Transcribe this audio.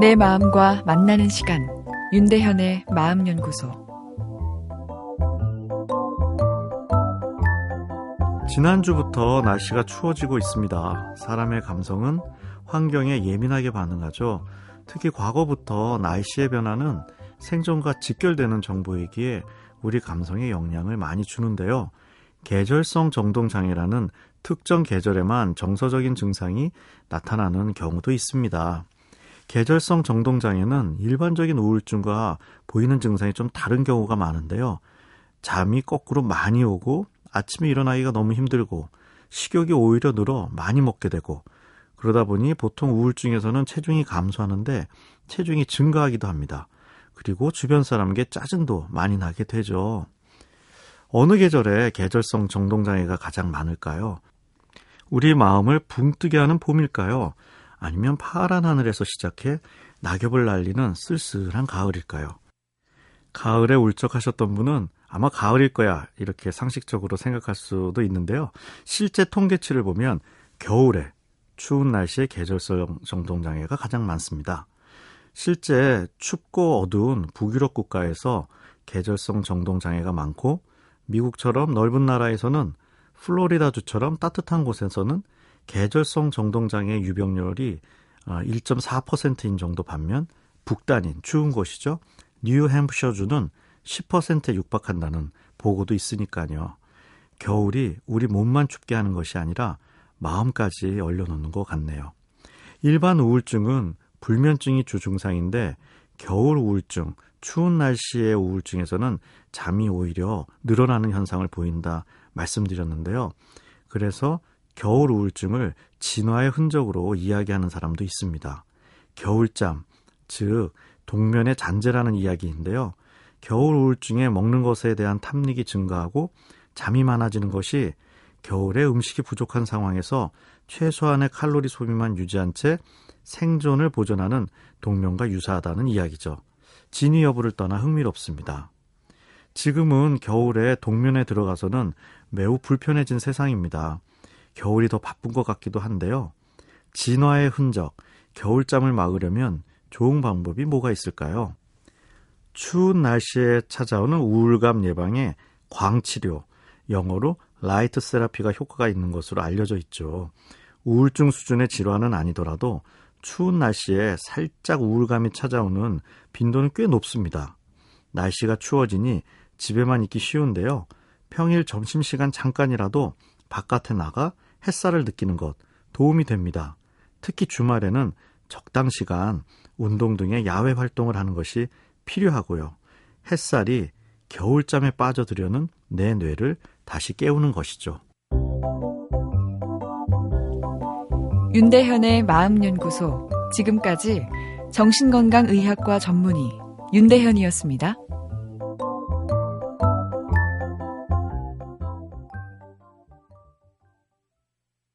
내 마음과 만나는 시간 윤대현의 마음연구소 지난주부터 날씨가 추워지고 있습니다. 사람의 감성은 환경에 예민하게 반응하죠. 특히 과거부터 날씨의 변화는 생존과 직결되는 정보이기에 우리 감성에 영향을 많이 주는데요. 계절성 정동장애라는 특정 계절에만 정서적인 증상이 나타나는 경우도 있습니다. 계절성 정동장애는 일반적인 우울증과 보이는 증상이 좀 다른 경우가 많은데요. 잠이 거꾸로 많이 오고 아침에 일어나기가 너무 힘들고 식욕이 오히려 늘어 많이 먹게 되고 그러다 보니 보통 우울증에서는 체중이 감소하는데 체중이 증가하기도 합니다. 그리고 주변 사람에게 짜증도 많이 나게 되죠. 어느 계절에 계절성 정동장애가 가장 많을까요? 우리 마음을 붕 뜨게 하는 봄일까요? 아니면 파란 하늘에서 시작해 낙엽을 날리는 쓸쓸한 가을일까요? 가을에 울적하셨던 분은 아마 가을일 거야 이렇게 상식적으로 생각할 수도 있는데요. 실제 통계치를 보면 겨울에 추운 날씨에 계절성 정동장애가 가장 많습니다. 실제 춥고 어두운 북유럽 국가에서 계절성 정동장애가 많고 미국처럼 넓은 나라에서는 플로리다주처럼 따뜻한 곳에서는 계절성 정동장애 유병률이 1.4%인 어, 정도 반면 북단인 추운 곳이죠. 뉴햄프셔주는 10%에 육박한다는 보고도 있으니까요. 겨울이 우리 몸만 춥게 하는 것이 아니라 마음까지 얼려놓는 것 같네요. 일반 우울증은 불면증이 주 증상인데 겨울 우울증, 추운 날씨의 우울증에서는 잠이 오히려 늘어나는 현상을 보인다 말씀드렸는데요. 그래서 겨울 우울증을 진화의 흔적으로 이야기하는 사람도 있습니다. 겨울잠, 즉 동면의 잔재라는 이야기인데요. 겨울 우울증에 먹는 것에 대한 탐닉이 증가하고 잠이 많아지는 것이 겨울에 음식이 부족한 상황에서 최소한의 칼로리 소비만 유지한 채 생존을 보존하는 동면과 유사하다는 이야기죠. 진위 여부를 떠나 흥미롭습니다. 지금은 겨울에 동면에 들어가서는 매우 불편해진 세상입니다. 겨울이 더 바쁜 것 같기도 한데요. 진화의 흔적, 겨울잠을 막으려면 좋은 방법이 뭐가 있을까요? 추운 날씨에 찾아오는 우울감 예방에 광치료, 영어로 light therapy가 효과가 있는 것으로 알려져 있죠. 우울증 수준의 질환은 아니더라도 추운 날씨에 살짝 우울감이 찾아오는 빈도는 꽤 높습니다. 날씨가 추워지니 집에만 있기 쉬운데요. 평일 점심시간 잠깐이라도 바깥에 나가 햇살을 느끼는 것 도움이 됩니다. 특히 주말에는 적당 시간 운동 등의 야외 활동을 하는 것이 필요하고요. 햇살이 겨울잠에 빠져들려는 내 뇌를 다시 깨우는 것이죠. 윤대현의 마음연구소. 지금까지 정신건강의학과 전문의 윤대현이었습니다.